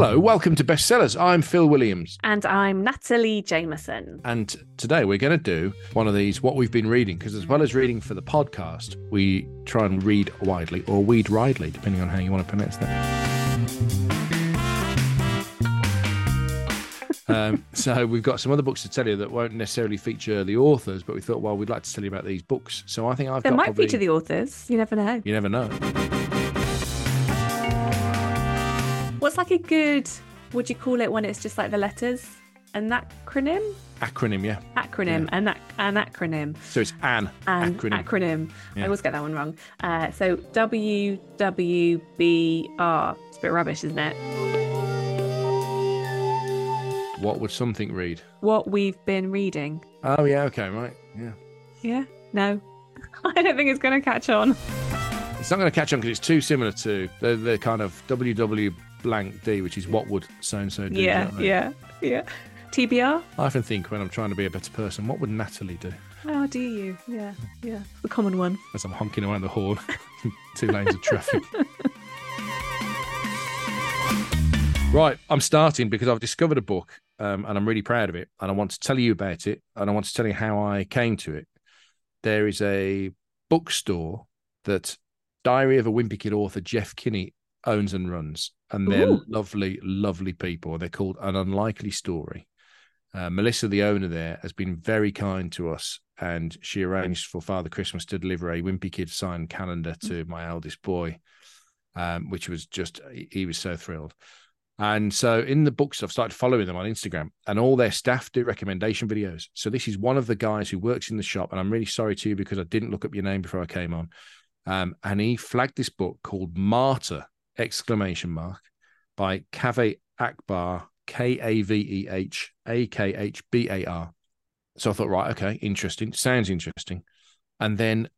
Hello, welcome to Bestsellers. I'm Phil Williams. And I'm Natalie Jameson. And today we're going to do one of these, what we've been reading, because as well as reading for the podcast, we try and read widely or weed widely, depending on how you want to pronounce that. um, so we've got some other books to tell you that won't necessarily feature the authors, but we thought, well, we'd like to tell you about these books. So I think I've they got might probably, feature the authors. You never know. You never know. Like a good, what do you call it when it's just like the letters? An acronym? Acronym, yeah. Acronym, Yeah. an, ac- an acronym. So it's an, An acronym. acronym. Yeah. I always get that one wrong. Uh, so WWBR. It's a bit rubbish, isn't it? what would something read? What we've been reading. Oh, yeah, okay, right. Yeah. Yeah? No. I don't think it's going to catch on. It's not going to catch on because it's too similar to the, the kind of WW blank D, which is what would so and so do. you know Yeah, I mean? yeah, yeah. TBR? I often think when I'm trying to be a better person, what would Natalie do? Oh, do you? Yeah, yeah. The common one. As I'm honking around the horn, two lanes of traffic. right, I'm starting because I've discovered a book um, and I'm really proud of it. And I want to tell you about it and I want to tell you how I came to it. There is a bookstore that Diary of a Wimpy Kid author Jeff Kinney owns and runs. And they're Ooh. lovely, lovely people. They're called An Unlikely Story. Uh, Melissa, the owner there, has been very kind to us, and she arranged for Father Christmas to deliver a Wimpy Kid signed calendar to my eldest boy, um, which was just he- he was so thrilled. And so in the books, I've started following them on Instagram, and all their staff do recommendation videos. So this is one of the guys who works in the shop, and I'm really sorry to you because I didn't look up your name before I came on. Um, and he flagged this book called Martyr exclamation mark by Kaveh Akbar, K A V E H A K H B A R. So I thought, right, okay, interesting. Sounds interesting. And then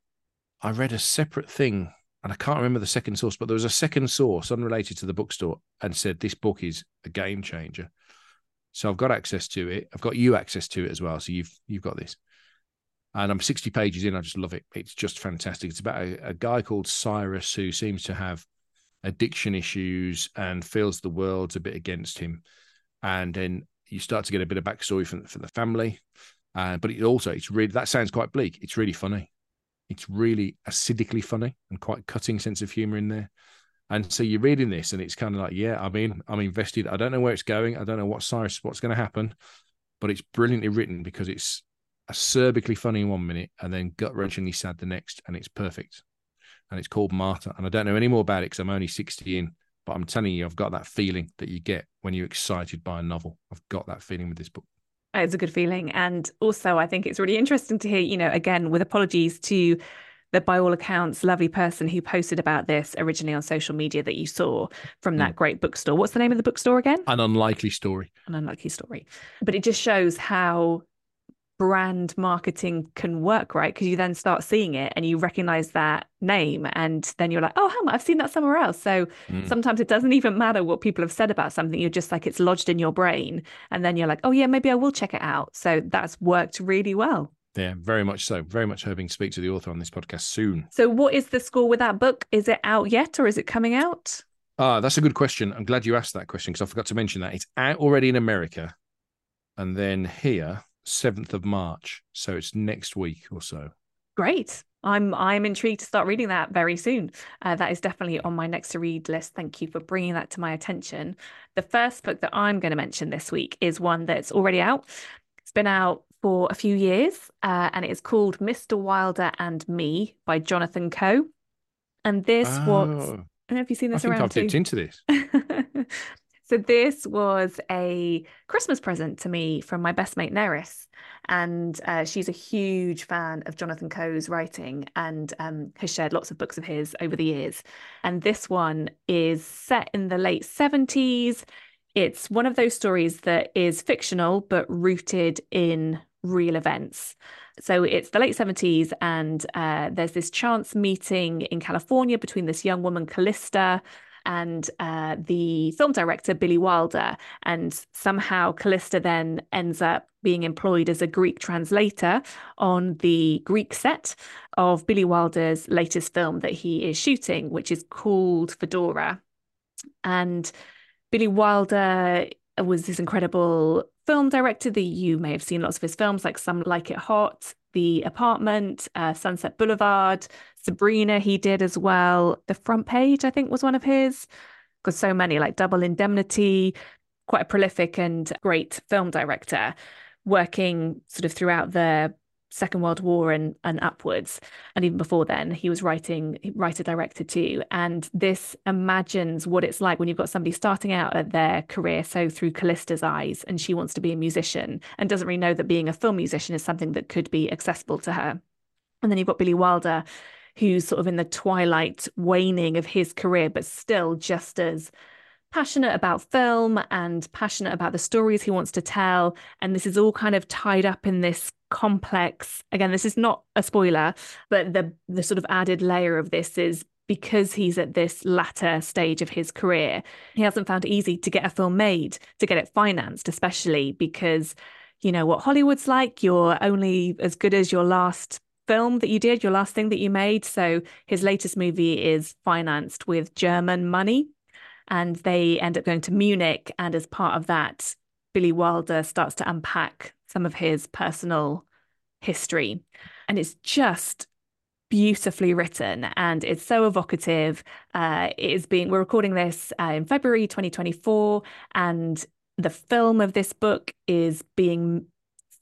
I read a separate thing, and I can't remember the second source, but there was a second source unrelated to the bookstore and said this book is a game changer. So I've got access to it. I've got you access to it as well. So you've you've got this. And I'm 60 pages in. I just love it. It's just fantastic. It's about a, a guy called Cyrus who seems to have addiction issues and feels the world's a bit against him. And then you start to get a bit of backstory from, from the family. Uh, but it also, it's really, that sounds quite bleak. It's really funny. It's really acidically funny and quite cutting sense of humor in there. And so you're reading this and it's kind of like, yeah, I mean, I'm invested. I don't know where it's going. I don't know what Cyrus, what's going to happen, but it's brilliantly written because it's acerbically funny in one minute and then gut wrenchingly sad the next. And it's perfect. And it's called Martyr. And I don't know any more about it because I'm only 60 in, but I'm telling you, I've got that feeling that you get when you're excited by a novel. I've got that feeling with this book. It's a good feeling. And also, I think it's really interesting to hear, you know, again, with apologies to the, by all accounts, lovely person who posted about this originally on social media that you saw from that mm. great bookstore. What's the name of the bookstore again? An unlikely story. An Unlikely story. But it just shows how brand marketing can work, right? Because you then start seeing it and you recognize that name, and then you're like, oh, hang on, I've seen that somewhere else. So Mm. sometimes it doesn't even matter what people have said about something. You're just like, it's lodged in your brain. And then you're like, oh, yeah, maybe I will check it out. So that's worked really well. Yeah, very much so. Very much hoping to speak to the author on this podcast soon. So, what is the score with that book? Is it out yet or is it coming out? Ah, that's a good question. I'm glad you asked that question because I forgot to mention that. It's out already in America and then here, 7th of March. So it's next week or so. Great. I'm I'm intrigued to start reading that very soon. Uh, that is definitely on my next to read list. Thank you for bringing that to my attention. The first book that I'm going to mention this week is one that's already out. It's been out for a few years, uh, and it is called Mr. Wilder and Me by Jonathan Coe. And this was Oh, I don't know if you've seen this. I around I've dipped into this. so this was a Christmas present to me from my best mate Neris, and uh, she's a huge fan of Jonathan Coe's writing and um, has shared lots of books of his over the years. And this one is set in the late seventies. It's one of those stories that is fictional but rooted in real events. So it's the late 70s, and uh, there's this chance meeting in California between this young woman, Callista, and uh, the film director, Billy Wilder. And somehow Callista then ends up being employed as a Greek translator on the Greek set of Billy Wilder's latest film that he is shooting, which is called Fedora. And Billy Wilder was this incredible film director that you may have seen lots of his films, like Some Like It Hot, The Apartment, uh, Sunset Boulevard, Sabrina, he did as well. The Front Page, I think, was one of his, because so many, like Double Indemnity, quite a prolific and great film director, working sort of throughout the Second World War and and upwards, and even before then, he was writing writer director too. And this imagines what it's like when you've got somebody starting out at their career, so through Callista's eyes, and she wants to be a musician and doesn't really know that being a film musician is something that could be accessible to her. And then you've got Billy Wilder, who's sort of in the twilight waning of his career, but still just as passionate about film and passionate about the stories he wants to tell. And this is all kind of tied up in this complex. Again, this is not a spoiler, but the the sort of added layer of this is because he's at this latter stage of his career, he hasn't found it easy to get a film made, to get it financed, especially because you know what Hollywood's like. You're only as good as your last film that you did, your last thing that you made. So his latest movie is financed with German money and they end up going to Munich. And as part of that, Billy Wilder starts to unpack some of his personal history. And it's just beautifully written and it's so evocative. Uh, it is being, we're recording this uh, in February 2024, and the film of this book is being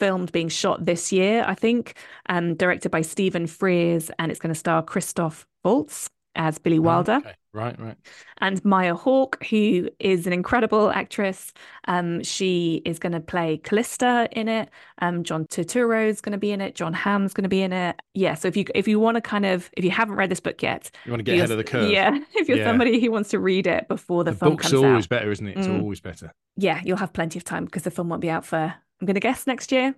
filmed, being shot this year, I think, um, directed by Stephen Frears, and it's going to star Christoph Waltz as Billy Wilder. okay. Right, right. And Maya Hawke, who is an incredible actress. Um, she is going to play Callista in it. Um, John Turturro is going to be in it. Jon Hamm's going to be in it. Yeah. So if you if you want to kind of if you haven't read this book yet, you want to get ahead of the curve. Yeah. If you're yeah. somebody who wants to read it before the, the film book's comes always out, better, isn't it? It's mm. always better. Yeah, you'll have plenty of time because the film won't be out for I'm going to guess next year.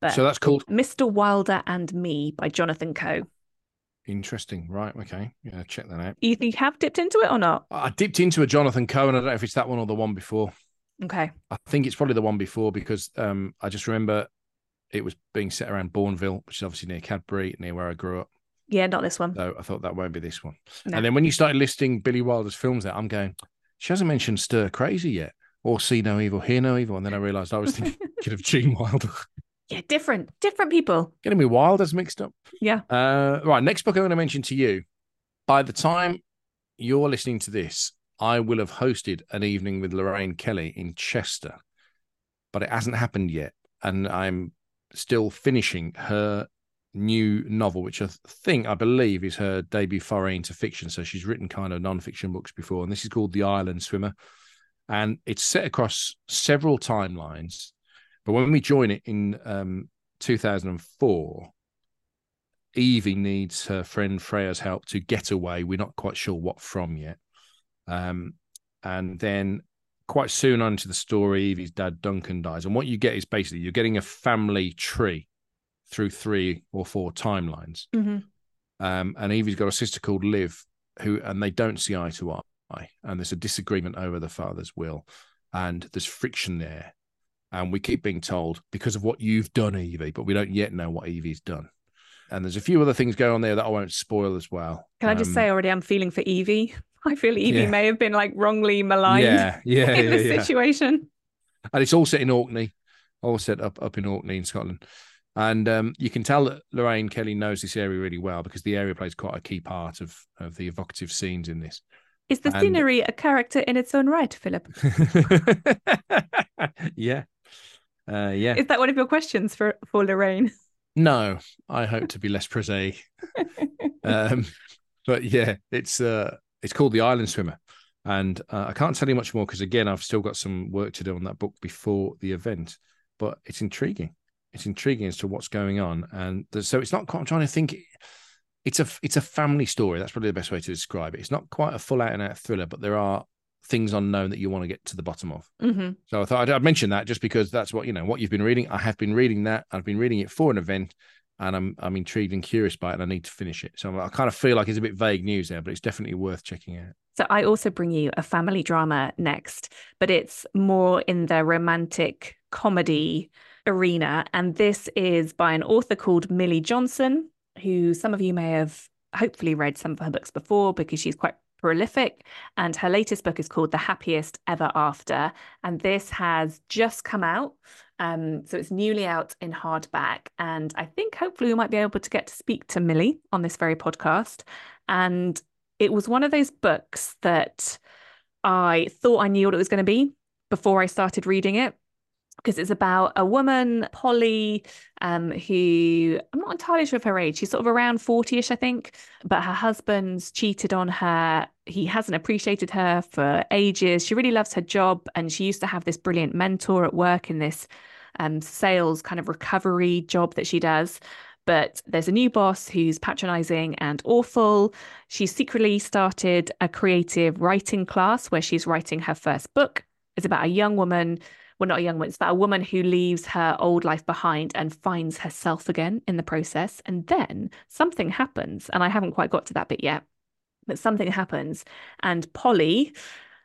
But so that's called Mr. Wilder and Me by Jonathan Coe. Interesting. Right. Okay. Yeah, check that out. You think you have dipped into it or not? I dipped into a Jonathan Cohen. I don't know if it's that one or the one before. Okay. I think it's probably the one before because um, I just remember it was being set around Bournville, which is obviously near Cadbury, near where I grew up. Yeah, not this one. So I thought that won't be this one. No. And then when you started listing Billy Wilder's films there, I'm going, she hasn't mentioned Stir Crazy yet or See No Evil, Hear No Evil. And then I realized I was thinking of Gene Wilder. Yeah, different, different people. Getting me Wilders mixed up. Yeah. Uh, right. Next book I'm going to mention to you. By the time you're listening to this, I will have hosted an evening with Lorraine Kelly in Chester, but it hasn't happened yet. And I'm still finishing her new novel, which I think, I believe, is her debut foray into fiction. So she's written kind of non-fiction books before, and this is called The Island Swimmer. And it's set across several timelines but when we join it in um, 2004, Evie needs her friend Freya's help to get away. We're not quite sure what from yet. Um, and then quite soon on to the story, Evie's dad Duncan dies. And what you get is basically you're getting a family tree through three or four timelines. Mm-hmm. Um, and Evie's got a sister called Liv, who and they don't see eye to eye. And there's a disagreement over the father's will. And there's friction there and we keep being told because of what you've done, Evie, but we don't yet know what Evie's done. And there's a few other things going on there that I won't spoil as well. Can I just um, say already, I'm feeling for Evie. I feel Evie yeah. may have been like wrongly maligned yeah, yeah, in yeah, this yeah. situation. And it's all set in Orkney, all set up up in Orkney in Scotland. And um, you can tell that Lorraine Kelly knows this area really well because the area plays quite a key part of, of the evocative scenes in this. Is the and... scenery a character in its own right, Philip? yeah, uh, yeah. Is that one of your questions for for Lorraine? No, I hope to be less prosaic. um, but yeah, it's uh, it's called The Island Swimmer, and uh, I can't tell you much more because again, I've still got some work to do on that book before the event. But it's intriguing. It's intriguing as to what's going on, and so it's not quite. I'm trying to think. It's a it's a family story. That's probably the best way to describe it. It's not quite a full out and out thriller, but there are things unknown that you want to get to the bottom of. Mm-hmm. So I thought I'd, I'd, mention that just because that's what you know what you've been reading. I have been reading that. I've been reading it for an event, and I'm I'm intrigued and curious by it, and I need to finish it. So I kind of feel like it's a bit vague news there, but it's definitely worth checking out. So I also bring you a family drama next, but it's more in the romantic comedy arena, and this is by an author called Milly Johnson, who some of you may have hopefully read some of her books before because she's quite prolific. And her latest book is called The Happiest Ever After. And this has just come out. Um, so it's newly out in hardback. And I think hopefully we might be able to get to speak to Milly on this very podcast. And it was one of those books that I thought I knew what it was going to be before I started reading it because it's about a woman, Polly, um, who I'm not entirely sure of her age. She's sort of around 40 ish, I think. But her husband's cheated on her. He hasn't appreciated her for ages. She really loves her job. And she used to have this brilliant mentor at work in this um, sales kind of recovery job that she does. But there's a new boss who's patronizing and awful. She secretly started a creative writing class where she's writing her first book. It's about a young woman well, not a young it's about a woman who leaves her old life behind and finds herself again in the process. And then something happens. And I haven't quite got to that bit yet, but something happens. And Polly,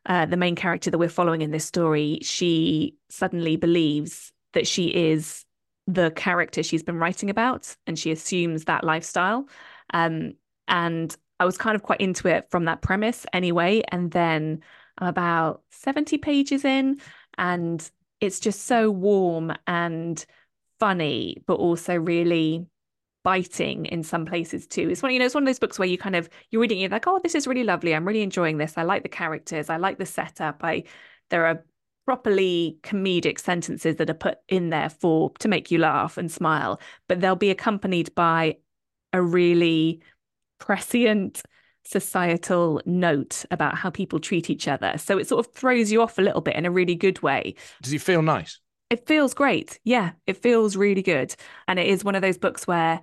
uh, the main character that we're following in this story, she suddenly believes that she is the character she's been writing about and she assumes that lifestyle. Um, and I was kind of quite into it from that premise anyway. And then I'm about 70 pages in and it's just so warm and funny, but also really biting in some places too. It's one, you know, it's one of those books where you kind of you're reading, you're like, oh, this is really lovely. I'm really enjoying this. I like the characters. I like the setup. I there are properly comedic sentences that are put in there for to make you laugh and smile, but they'll be accompanied by a really prescient societal note about how people treat each other. So it sort of throws you off a little bit in a really good way. Does it feel nice? It feels great. Yeah, it feels really good. And it is one of those books where,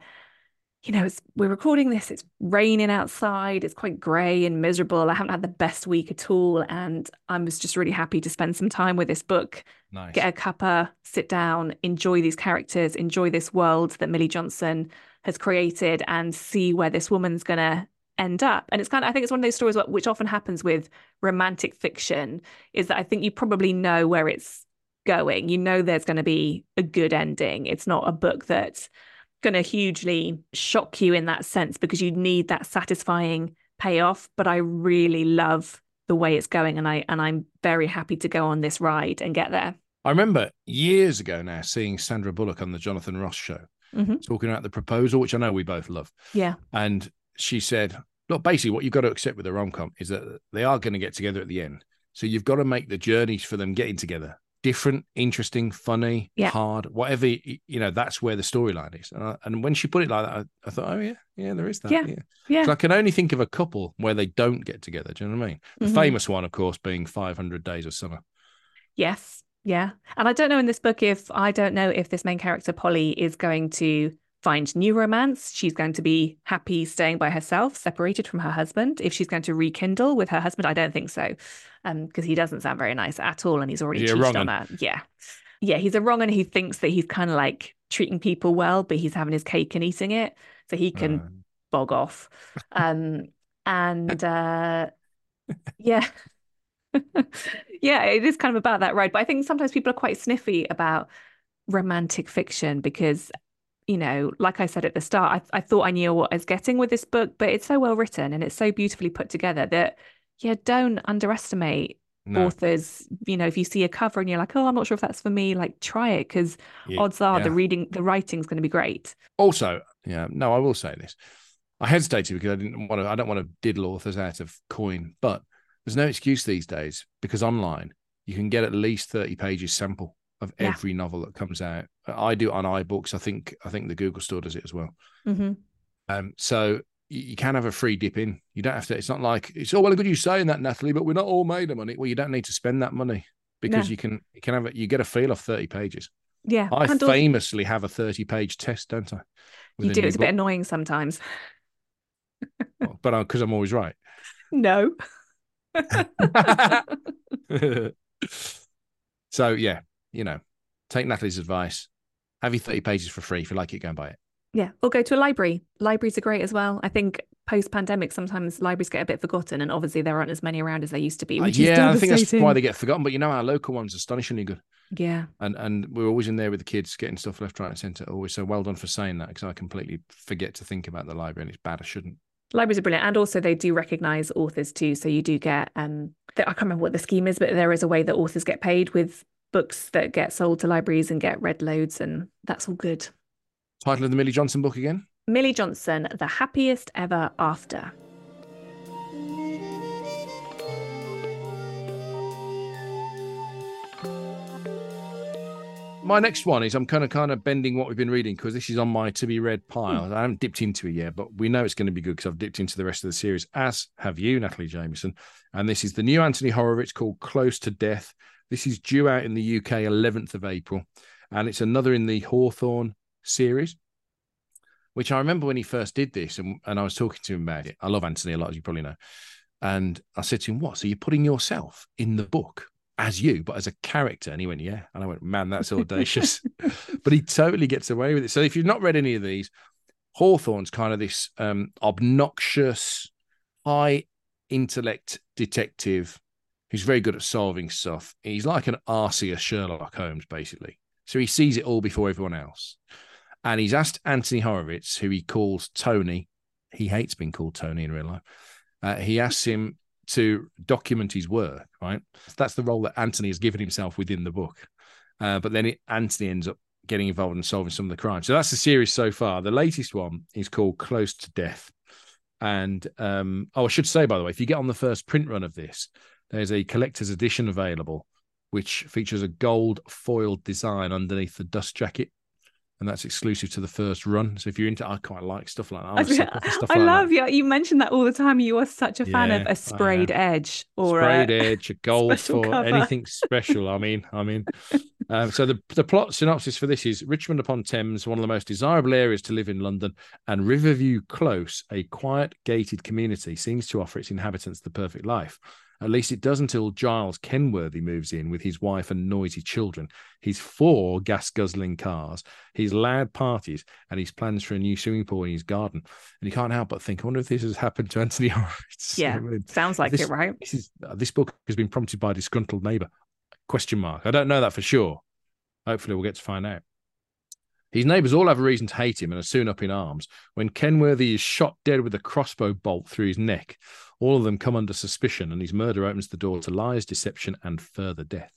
you know, it's, we're recording this, it's raining outside, it's quite grey and miserable. I haven't had the best week at all. And I was just really happy to spend some time with this book, nice. get a cuppa, sit down, enjoy these characters, enjoy this world that Milly Johnson has created, and see where this woman's going to end up. And it's kind of, I think it's one of those stories which often happens with romantic fiction is that I think you probably know where it's going. You know there's going to be a good ending. It's not a book that's going to hugely shock you in that sense because you need that satisfying payoff. But I really love the way it's going and I and I'm very happy to go on this ride and get there. I remember years ago now seeing Sandra Bullock on the Jonathan Ross show mm-hmm. talking about the proposal, which I know we both love. Yeah. And she said, look, basically, what you've got to accept with a rom com is that they are going to get together at the end. So you've got to make the journeys for them getting together different, interesting, funny, yeah. hard, whatever. You know, that's where the storyline is. And, I, and, when she put it like that, I, I, thought, oh yeah, yeah, there is that. Yeah, yeah. yeah. I can only think of a couple where they don't get together. Do you know what I mean? The mm-hmm. famous one, of course, being Five Hundred Days of Summer. Yes, yeah. And I don't know in this book if I don't know if this main character Polly is going to find new romance. She's going to be happy staying by herself, separated from her husband. If she's going to rekindle with her husband, I don't think so, because um, he doesn't sound very nice at all, and he's already yeah, cheated on her. Yeah, yeah, he's a wrong, and he thinks that he's kind of like treating people well, but he's having his cake and eating it, so he can uh. bog off. Um, and uh, yeah. yeah, it is kind of about that, right? But I think sometimes people are quite sniffy about romantic fiction because you know, like I said at the start, I, I thought I knew what I was getting with this book, but it's so well written and it's so beautifully put together that, yeah, don't underestimate no. authors. You know, if you see a cover and you're like, oh, I'm not sure if that's for me, like try it because yeah, odds are yeah. the reading, the writing's going to be great. Also, yeah, no, I will say this. I hesitated because I didn't want to, I don't want to diddle authors out of coin, but there's no excuse these days because online you can get at least 30 pages sample of yeah. every novel that comes out. I do it on iBooks. I think I think the Google Store does it as well. Mm-hmm. Um, so you, can have a free dip in. You don't have to. It's not like it's all well and good you saying that, Natalie, but we're not all made of money. Well, you don't need to spend that money because no. you can you can have it. You get a feel off thirty pages. Yeah, I famously have a thirty-page test, don't I? You do. It's book. a bit annoying sometimes. but because I'm always right. No. so yeah, you know, take Natalie's advice. Have your 30 pages for free. If you like it, go and buy it. Yeah. Or go to a library. Libraries are great as well. I think post pandemic, sometimes libraries get a bit forgotten. And obviously, there aren't as many around as there used to be. Uh, yeah, I think that's why they get forgotten. But you know, our local one's are astonishingly good. Yeah. And and we're always in there with the kids getting stuff left, right, and centre. Always. So well done for saying that because I completely forget to think about the library and it's bad. I shouldn't. Libraries are brilliant, and also they do recognise authors too. So you do get um, I can't remember what the scheme is, but there is a way that authors get paid with books that get sold to libraries and get read loads, and that's all good. Title of the Milly Johnson book again? Milly Johnson, The Happiest Ever After. my next one is I'm kind of kind of bending what we've been reading because this is on my to be read pile. Hmm. I haven't dipped into it yet, but we know it's going to be good because I've dipped into the rest of the series, as have you, Natalie Jameson. And this is the new Anthony Horowitz called Close to Death. This is due out in the UK 11th of April, and it's another in the Hawthorne series. Which I remember when he first did this, and, and I was talking to him about it. I love Anthony a lot, as you probably know. And I said to him, What? So you're putting yourself in the book? as you, but as a character. And he went, Yeah. And I went, Man, that's audacious. but he totally gets away with it. So if you've not read any of these, Hawthorne's kind of this um, obnoxious, high intellect detective who's very good at solving stuff. He's like an Arceus Sherlock Holmes, basically. So he sees it all before everyone else. And he's asked Anthony Horowitz, who he calls Tony. He hates being called Tony in real life. Uh, he asks him to document his work, right? That's the role that Anthony has given himself within the book. Uh, but then it, Anthony ends up getting involved in solving some of the crimes. So that's the series so far. The latest one is called Close to Death. And um, oh, I should say, by the way, if you get on the first print run of this, there's a collector's edition available, which features a gold foiled design underneath the dust jacket and that's exclusive to the first run. So if you're into, I quite like stuff like that. I, I like love you. You mentioned that all the time. You are such a fan yeah, of a sprayed edge or a sprayed a edge, a gold for anything special. I mean, I mean. Um, so the the plot synopsis for this is Richmond upon Thames, one of the most desirable areas to live in London, and Riverview Close, a quiet gated community, seems to offer its inhabitants the perfect life. At least it does until Giles Kenworthy moves in with his wife and noisy children, his four gas guzzling cars, his loud parties, and his plans for a new swimming pool in his garden. And you can't help but think, I wonder if this has happened to Anthony Horowitz. Yeah, I mean, sounds like this, it, right? This, is, uh, this book has been prompted by a disgruntled neighbour. Question mark. I don't know that for sure. Hopefully, we'll get to find out. His neighbours all have a reason to hate him and are soon up in arms. When Kenworthy is shot dead with a crossbow bolt through his neck, all of them come under suspicion, and his murder opens the door to lies, deception, and further death.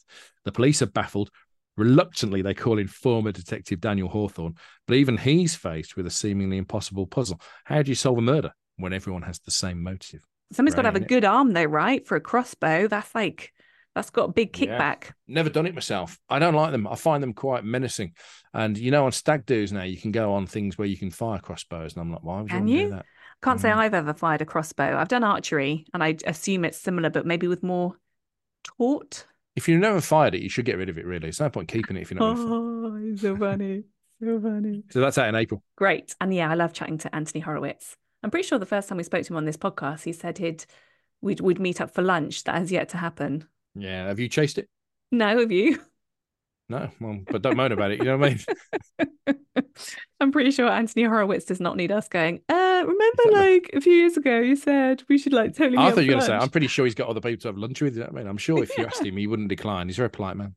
The police are baffled. Reluctantly, they call in former detective Daniel Hawthorne, but even he's faced with a seemingly impossible puzzle. How do you solve a murder when everyone has the same motive? Somebody's got to have a good arm, though, right? For a crossbow, that's like that's got a big kickback. Yeah. Never done it myself. I don't like them. I find them quite menacing. And you know, on stag do's now, you can go on things where you can fire crossbows, and I'm like, why would can you, you? do that? Can't mm. say I've ever fired a crossbow. I've done archery, and I assume it's similar, but maybe with more taught. If you've never fired it, you should get rid of it. Really, it's no point keeping it if you're not. Oh, it's so funny, so funny. So that's out in April. Great, and yeah, I love chatting to Anthony Horowitz. I'm pretty sure the first time we spoke to him on this podcast, he said he'd we'd we'd meet up for lunch. That has yet to happen. Yeah. Have you chased it? No, have you? No, well, but don't moan about it. You know what I mean? I'm pretty sure Anthony Horowitz does not need us going. Uh, remember, like a few years ago, you said we should like totally. I thought you were going to say. I'm pretty sure he's got other people to have lunch with. You know what I mean, I'm sure if you asked him, he wouldn't decline. He's a very polite man.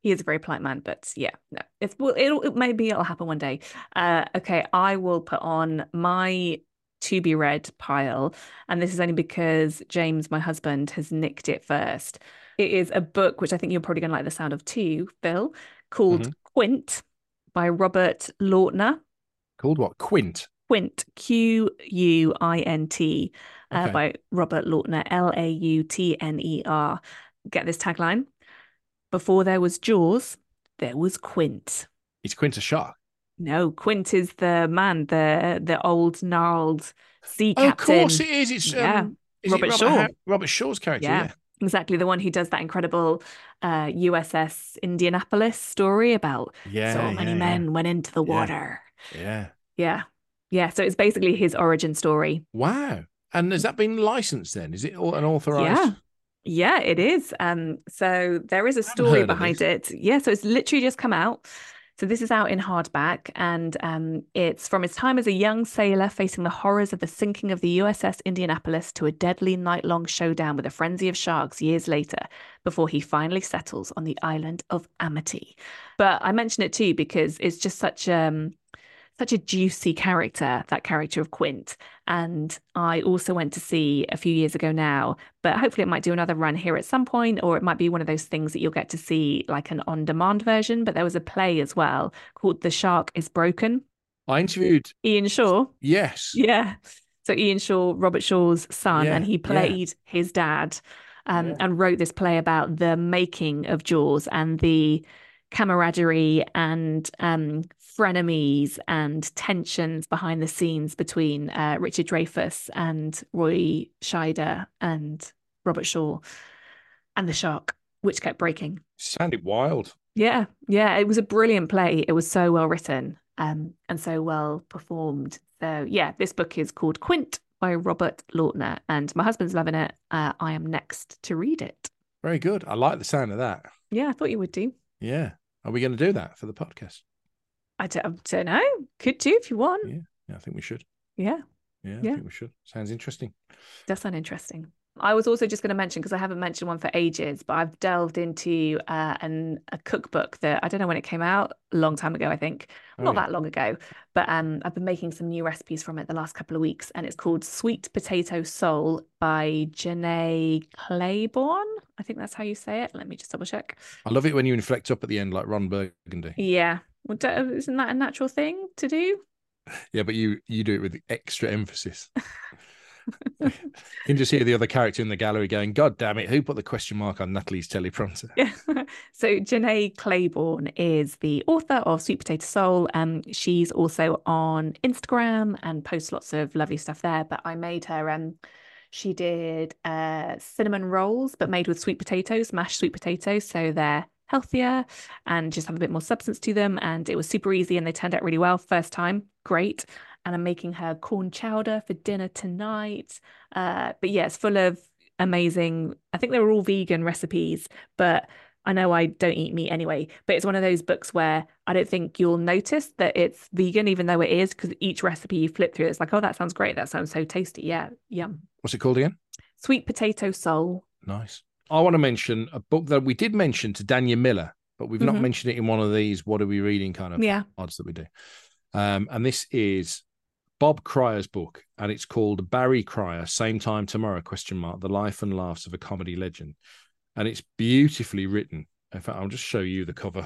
He is a very polite man, but yeah, no, it's well, it'll it, maybe it'll happen one day. Uh, okay, I will put on my to be read pile, and this is only because James, my husband, has nicked it first. It is a book which I think you're probably going to like the sound of too, Phil, called mm-hmm. Quint by Robert Lautner. Called what? Quint. Quint, Q U I N T, uh, by Robert Lautner, L A U T N E R. Get this tagline Before there was Jaws, there was Quint. Is Quint a shark? No, Quint is the man, the the old gnarled sea captain. of course it is. It's yeah. um, is Robert, Robert Shaw. Robert Shaw's character. Yeah. yeah exactly the one who does that incredible uh, USS Indianapolis story about yeah, so many yeah, men went into the water. Yeah. Yeah. Yeah. So it's basically his origin story. Wow. And has that been licensed then? Is it an authorized? Yeah. Yeah, it is. Um, so there is a story behind it. Yeah, so it's literally just come out. So this is out in hardback, and um, it's from his time as a young sailor facing the horrors of the sinking of the USS Indianapolis to a deadly night-long showdown with a frenzy of sharks years later, before he finally settles on the island of Amity. But I mention it too because it's just such um, such a juicy character, that character of Quint. And I also went to see a few years ago now, but hopefully it might do another run here at some point, or it might be one of those things that you'll get to see like an on demand version. But there was a play as well called The Shark is Broken. I interviewed Ian Shaw. Yes. Yeah. So Ian Shaw, Robert Shaw's son, Yeah, and he yeah. played his dad um, Yeah. and wrote this play about the making of Jaws and the camaraderie and um, frenemies and tensions behind the scenes between uh, Richard Dreyfuss and Roy Scheider and Robert Shaw and the shark, which kept breaking. Sounded wild. Yeah, yeah, it was a brilliant play. It was so well written um, and so well performed. So, yeah, this book is called Quint by Robert Lautner, and my husband's loving it. Uh, I am next to read it. Very good. I like the sound of that. Yeah, I thought you would do. Yeah. Are we going to do that for the podcast? I don't, I don't know. Could do if you want. Yeah. Yeah, I think we should. Yeah, Yeah, I Yeah. think we should. Sounds interesting. does sound interesting. I was also just going to mention because I haven't mentioned one for ages, but I've delved into uh, an a cookbook that I don't know when it came out, a long time ago, I think. Oh, not yeah. that long ago, but um, I've been making some new recipes from it the last couple of weeks, and it's called Sweet Potato Soul by Jenné Claiborne. I think that's how you say it. Let me just double check. I love it when you inflect up at the end like Ron Burgundy. Yeah, well, do- isn't that a natural thing to do? Yeah, but you you do it with extra emphasis. you can just hear the other character in the gallery going, God damn it, who put the question mark on Natalie's teleprompter? Yeah. so Jenné Claiborne is the author of Sweet Potato Soul. Um, she's also on Instagram and posts lots of lovely stuff there. But I made her um she did uh cinnamon rolls, but made with sweet potatoes, mashed sweet potatoes. So they're healthier and just have a bit more substance to them. And it was super easy and they turned out really well. First time, great. And I'm making her corn chowder for dinner tonight. Uh, but yeah, it's full of amazing. I think they were all vegan recipes, but I know I don't eat meat anyway. But it's one of those books where I don't think you'll notice that it's vegan, even though it is, because each recipe you flip through, it's like, oh, that sounds great. That sounds so tasty. Yeah, yum. What's it called again? Sweet potato soul. Nice. I want to mention a book that we did mention to Dania Miller, but we've not Mhm. mentioned it in one of these what are we reading kind of Yeah. odds that we do. Um, and this is Bob Cryer's book, and it's called Barry Cryer, Same Time Tomorrow, question mark, The Life and Laughs of a Comedy Legend. And it's beautifully written. In fact, I'll just show you the cover.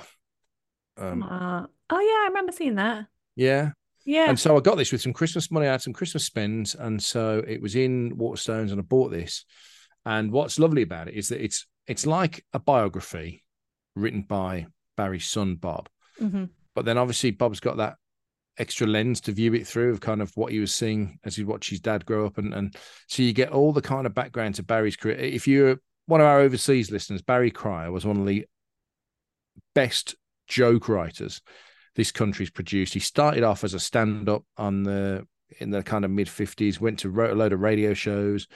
Um, Uh, oh yeah, I remember seeing that. yeah. Yeah. And so I got this with some Christmas money. I had some Christmas spends. And so it was in Waterstones and I bought this. And what's lovely about it is that it's it's like a biography written by Barry's son, Bob. Mhm. But then obviously Bob's got that extra lens to view it through of kind of what he was seeing as he watched his dad grow up. And, and so you get all the kind of background to Barry's career. If you're one of our overseas listeners, Barry Cryer was one of the best joke writers this country's produced. He started off as a stand-up on the in the kind of mid 50s, went to wrote a load of radio shows.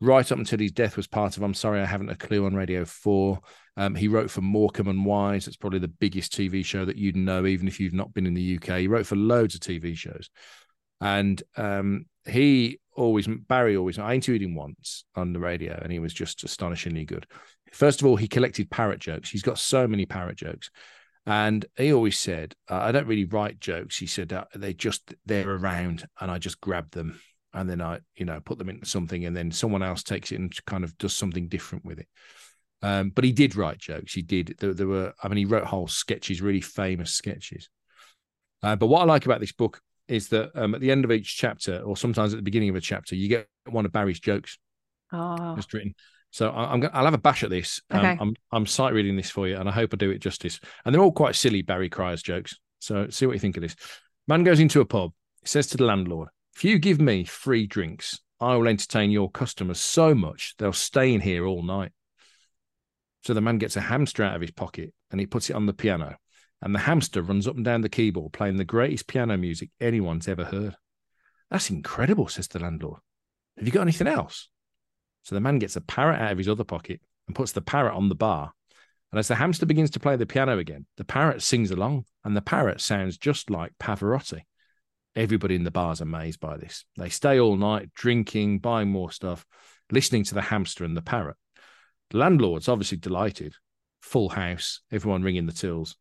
Right up until his death was part of I'm sorry, I haven't a clue on Radio 4. Um, he wrote for Morecambe and Wise. It's probably the biggest TV show that you'd know, even if you've not been in the UK. He wrote for loads of TV shows. And um, he always, Barry always, I interviewed him once on the radio and he was just astonishingly good. First of all, he collected parrot jokes. He's got so many parrot jokes. And he always said, I don't really write jokes. He said, they just, they're around and I just grab them and then I, you know, put them into something and then someone else takes it and kind of does something different with it. Um, but he did write jokes. He did. There, there were, I mean, he wrote whole sketches, really famous sketches. Uh, but what I like about this book is that um, at the end of each chapter, or sometimes at the beginning of a chapter, you get one of Barry's jokes Oh, just written. So I, I'm gonna, I'll have a bash at this. Um, Okay. I'm I'm sight reading this for you, and I hope I do it justice. And they're all quite silly Barry Cryer's jokes. So see what you think of this. Man goes into a pub. He says to the landlord, "If you give me free drinks, I will entertain your customers so much they'll stay in here all night." So the man gets a hamster out of his pocket and he puts it on the piano, and the hamster runs up and down the keyboard playing the greatest piano music anyone's ever heard. That's incredible, says the landlord. Have you got anything else? So the man gets a parrot out of his other pocket and puts the parrot on the bar. And as the hamster begins to play the piano again, the parrot sings along, and the parrot sounds just like Pavarotti. Everybody in the bar is amazed by this. They stay all night drinking, buying more stuff, listening to the hamster and the parrot. The landlord's obviously delighted. Full house, everyone ringing the tills.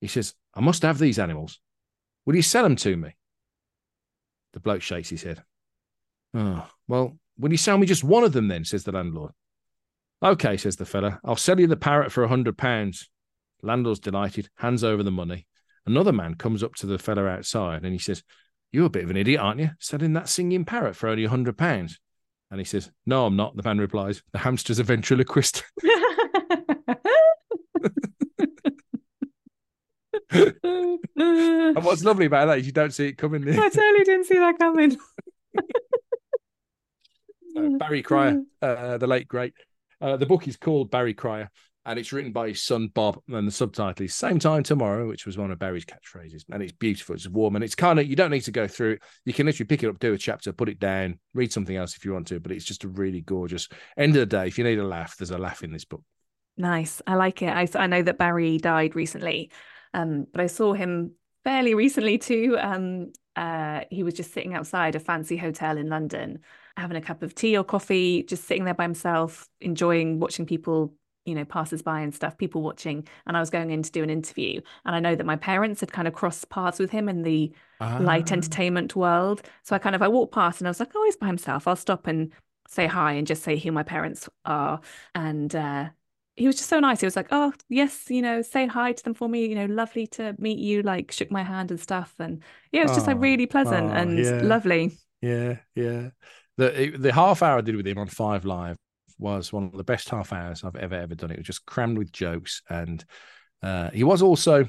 He says, I must have these animals. Will you sell them to me? The bloke shakes his head. Oh, well, will you sell me just one of them then? says the landlord. Okay, says the fella. I'll sell you the parrot for a hundred pounds. Landlord's delighted, hands over the money. Another man comes up to the fella outside and he says, You're a bit of an idiot, aren't you? Selling that singing parrot for only a hundred pounds. And he says, No, I'm not. The man replies, The hamster's a ventriloquist. and what's lovely about that is you don't see it coming. I totally didn't see that coming. Barry Cryer, uh, the late great. Uh, the book is called Barry Cryer, and it's written by his son Bob. And the subtitle is "Same Time Tomorrow," which was one of Barry's catchphrases. And it's beautiful. It's warm, and it's kind of you don't need to go through it. You can literally pick it up, do a chapter, put it down, read something else if you want to. But it's just a really gorgeous. End of the day, if you need a laugh, there's a laugh in this book. Nice, I like it. I I know that Barry died recently, um, but I saw him fairly recently too. Um, uh, he was just sitting outside a fancy hotel in London, having a cup of tea or coffee, just sitting there by himself, enjoying watching people, you know, passers by and stuff, people watching. And I was going in to do an interview. And I know that my parents had kind of crossed paths with him in the ah. light entertainment world. So I kind of I walked past and I was like, oh, he's by himself. I'll stop and say hi and just say who my parents are. And uh, he was just so nice. He was like, "Oh, yes, you know, say hi to them for me. You know, lovely to meet you." Like, shook my hand and stuff, and yeah, it was oh, just like really pleasant oh, and yeah. lovely. Yeah, yeah. The the half hour I did with him on Five Live was one of the best half hours I've ever ever done. It was just crammed with jokes, and uh, he was also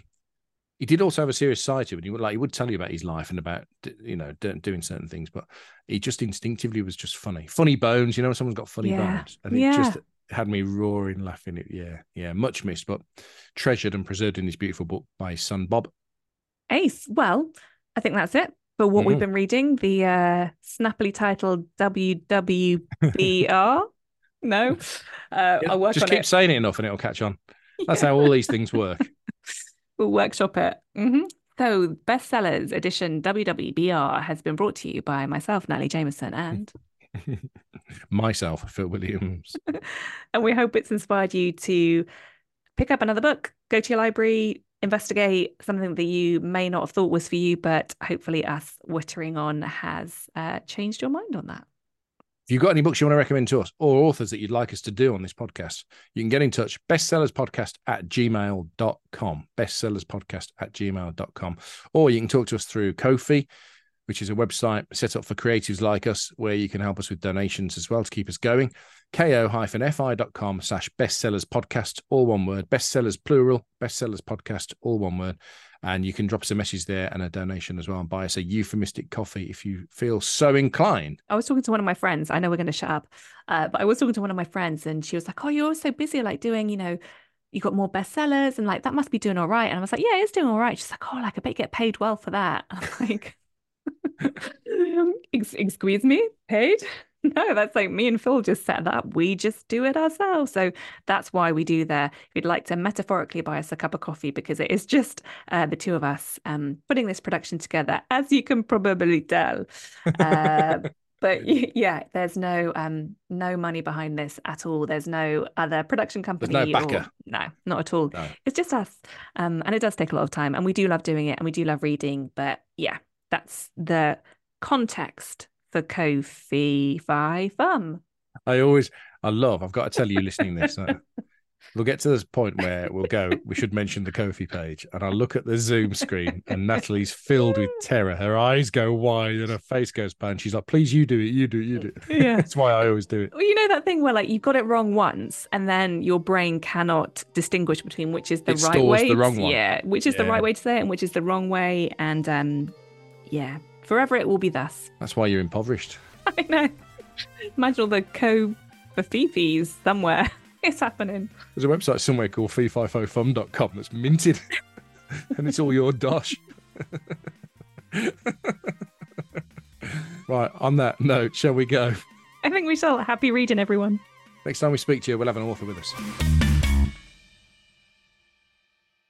he did also have a serious side to him. He would like he would tell you about his life and about you know doing certain things, but he just instinctively was just funny, funny bones. You know, someone's got funny yeah. bones, and yeah. it just had me roaring laughing. It yeah, yeah, much missed, but treasured and preserved in this beautiful book by his son Bob. Ace. Well, I think that's it for what mm. we've mm-hmm. been reading. The uh, snappily titled WWBR. no, uh, yeah, I'll work just keep it. saying it enough, and it'll catch on. That's yeah. how all these things work. we'll workshop it. Mm-hmm. So, bestsellers edition WWBR has been brought to you by myself, Natalie Jameson, and myself, Phil Williams. and we hope it's inspired you to pick up another book, go to your library, investigate something that you may not have thought was for you, but hopefully us wittering on has uh, changed your mind on that. If you've got any books you want to recommend to us or authors that you'd like us to do on this podcast, you can get in touch bestsellerspodcast at gmail.com. Bestsellerspodcast at gmail.com. Or you can talk to us through Ko-fi which is a website set up for creatives like us where you can help us with donations as well to keep us going. ko-fi.com slash bestsellers podcast, all one word, bestsellers plural, bestsellers podcast, all one word. And you can drop us a message there and a donation as well and buy us a euphemistic coffee if you feel so inclined. I was talking to one of my friends. I know we're going to shut up, uh, but I was talking to one of my friends and she was like, Oh, you're so busy, like doing, you know, you got more bestsellers and like that must be doing all right. And I was like, Yeah, it's doing all right. She's like, Oh, like I bet you get paid well for that. Like, excuse me, paid? No, that's like me and Phil just set that up. We just do it ourselves. So that's why we do there. If you'd like to metaphorically buy us a cup of coffee, because it is just uh, the two of us um, putting this production together, as you can probably tell. Uh, but yeah, there's no um, no money behind this at all. There's no other production company. There's no backer. Or, no, not at all. No. It's just us, um, and it does take a lot of time. And we do love doing it, and we do love reading. But yeah, that's the context for Kofi Fi Fum. I always, I love, I've got to tell you listening this. Uh, we'll get to this point where we'll go, we should mention the Ko-fi page. And I look at the Zoom screen and Natalie's filled with terror. Her eyes go wide and her face goes bad. She's like, please, you do it, you do it, you do it. Yeah. That's why I always do it. Well, you know that thing where like you've got it wrong once and then your brain cannot distinguish between which is the it right way. the wrong one. Yeah, which is yeah. the right way to say it and which is the wrong way. And um, yeah, forever it will be thus. That's why you're impoverished. I know. Imagine all the co the fifis somewhere. It's happening. There's a website somewhere called feefifofum.com oh that's minted, and it's all your dosh. right, on that note, shall we go? I think we shall. Happy reading, everyone. Next time we speak to you, we'll have an author with us.